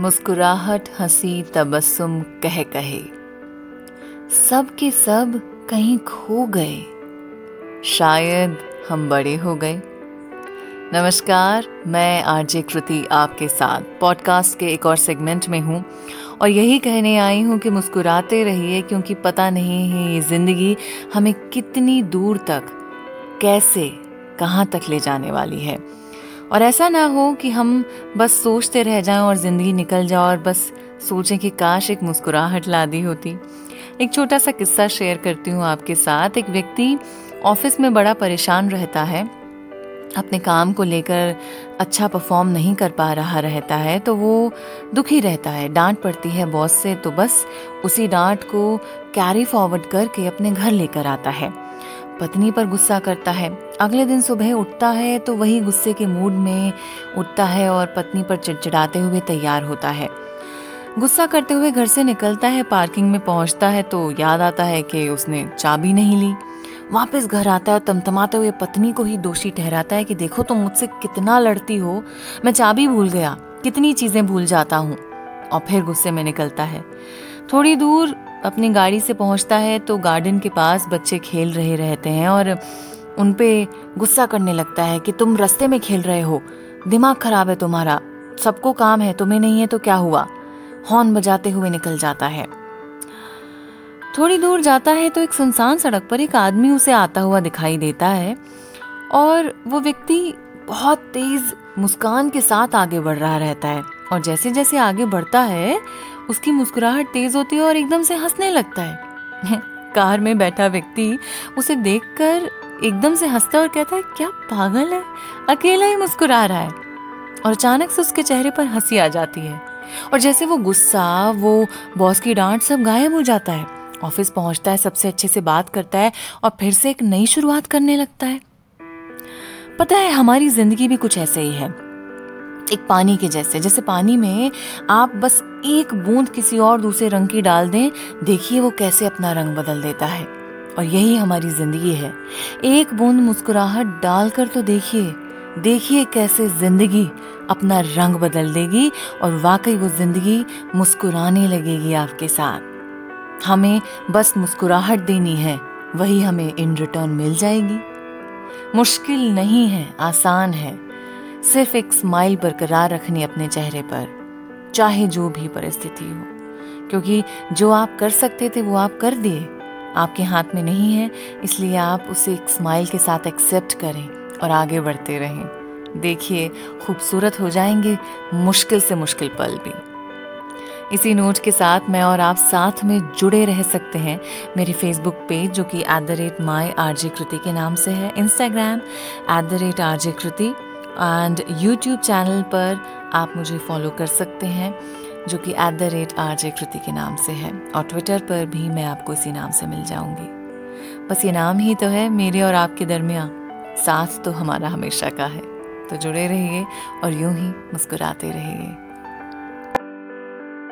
मुस्कुराहट, हँसी, तबस्सुम कह कहे सब के सब कहीं खो गए। शायद हम बड़े हो गए। नमस्कार, मैं आरजे कृति आपके साथ पॉडकास्ट के एक और सेगमेंट में हूँ और यही कहने आई हूँ कि मुस्कुराते रहिए क्योंकि पता नहीं है ये ज़िंदगी हमें कितनी दूर तक, कैसे, कहाँ तक ले जाने वाली है। और ऐसा ना हो कि हम बस सोचते रह जाएँ और ज़िंदगी निकल जाए और बस सोचें कि काश एक मुस्कुराहट ला दी होती। एक छोटा सा किस्सा शेयर करती हूँ आपके साथ। एक व्यक्ति ऑफ़िस में बड़ा परेशान रहता है, अपने काम को लेकर अच्छा परफॉर्म नहीं कर पा रहा रहता है तो वो दुखी रहता है। डांट पड़ती है बॉस से तो बस उसी डांट को कैरी फॉरवर्ड करके अपने घर लेकर आता है। पत्नी पर गुस्सा करता है। अगले दिन सुबह उठता है तो वही गुस्से के मूड में उठता है और पत्नी पर चिड़चिड़ाते हुए तैयार होता है। गुस्सा करते हुए घर से निकलता है, पार्किंग में पहुँचता है तो याद आता है कि उसने चाबी नहीं ली। वापस घर आता है और तमतमाते हुए पत्नी को ही दोषी ठहराता है कि देखो तुम मुझसे कितना लड़ती हो, मैं चाबी भूल गया, कितनी चीज़ें भूल जाता हूँ। और फिर गुस्से में निकलता है। थोड़ी दूर अपनी गाड़ी से पहुँचता है तो गार्डन के पास बच्चे खेल रहे रहते हैं और उन पे गुस्सा करने लगता है कि तुम रस्ते में खेल रहे हो। दिमाग खराब है तुम्हारा। सबको काम है, तुम्हें नहीं है तो क्या हुआ? हॉर्न बजाते हुए निकल जाता है। थोड़ी दूर जाता है तो एक सुनसान सड़क पर एक आदमी उसे आता हुआ दिखाई देता है और वो व्यक्ति बहुत तेज मुस्कान के साथ आगे बढ़ रहा रहता है। और जैसे जैसे आगे बढ़ता है, उसकी मुस्कुराहट तेज होती है और एकदम से हंसने लगता है। कार में बैठा व्यक्ति उसे देखकर एकदम से हंसता और कहता है, क्या पागल है? अकेला ही मुस्कुरा रहा है। और अचानक से उसके चेहरे पर हँसी आ जाती है। और जैसे वो गुस्सा, वो बॉस की डांट सब गायब हो जाता है। ऑफ़िस पहुँचता है, सबसे अच्छे से बात करता है और फिर से एक नई शुरुआत करने लगता है। पता है, हमारी ज़िंदगी भी कुछ ऐसे ही है। एक पानी के जैसे जैसे पानी में आप बस एक बूंद किसी और दूसरे रंग की डाल दें, देखिए वो कैसे अपना रंग बदल देता है। और यही हमारी ज़िंदगी है। एक बूंद मुस्कुराहट डालकर तो देखिए देखिए कैसे ज़िंदगी अपना रंग बदल देगी और वाकई वो ज़िंदगी मुस्कुराने लगेगी आपके साथ। हमें बस मुस्कुराहट देनी है, वही हमें इन रिटर्न मिल जाएगी। मुश्किल नहीं है, आसान है। सिर्फ़ एक स्माइल बरकरार रखनी अपने चेहरे पर, चाहे जो भी परिस्थिति हो। क्योंकि जो आप कर सकते थे, वो आप कर दिए। आपके हाथ में नहीं है, इसलिए आप उसे एक स्माइल के साथ एक्सेप्ट करें और आगे बढ़ते रहें। देखिए, खूबसूरत हो जाएँगे, मुश्किल से मुश्किल पल भी। इसी नोट के साथ मैं और आप साथ में जुड़े रह सकते हैं मेरी फेसबुक पेज जो कि at the rate my R J Kriti के नाम से है Instagram at the rate R J Kriti and YouTube channel पर आप मुझे फॉलो कर सकते हैं, जो कि at the rate R J Kriti के नाम से है। और ट्विटर पर भी मैं आपको इसी नाम से मिल जाऊँगी। बस ये नाम ही तो है मेरे और आपके दरमियान। साथ तो हमारा हमेशा का है। तो जुड़े रहिए और यूँ ही मुस्कुराते रहिए।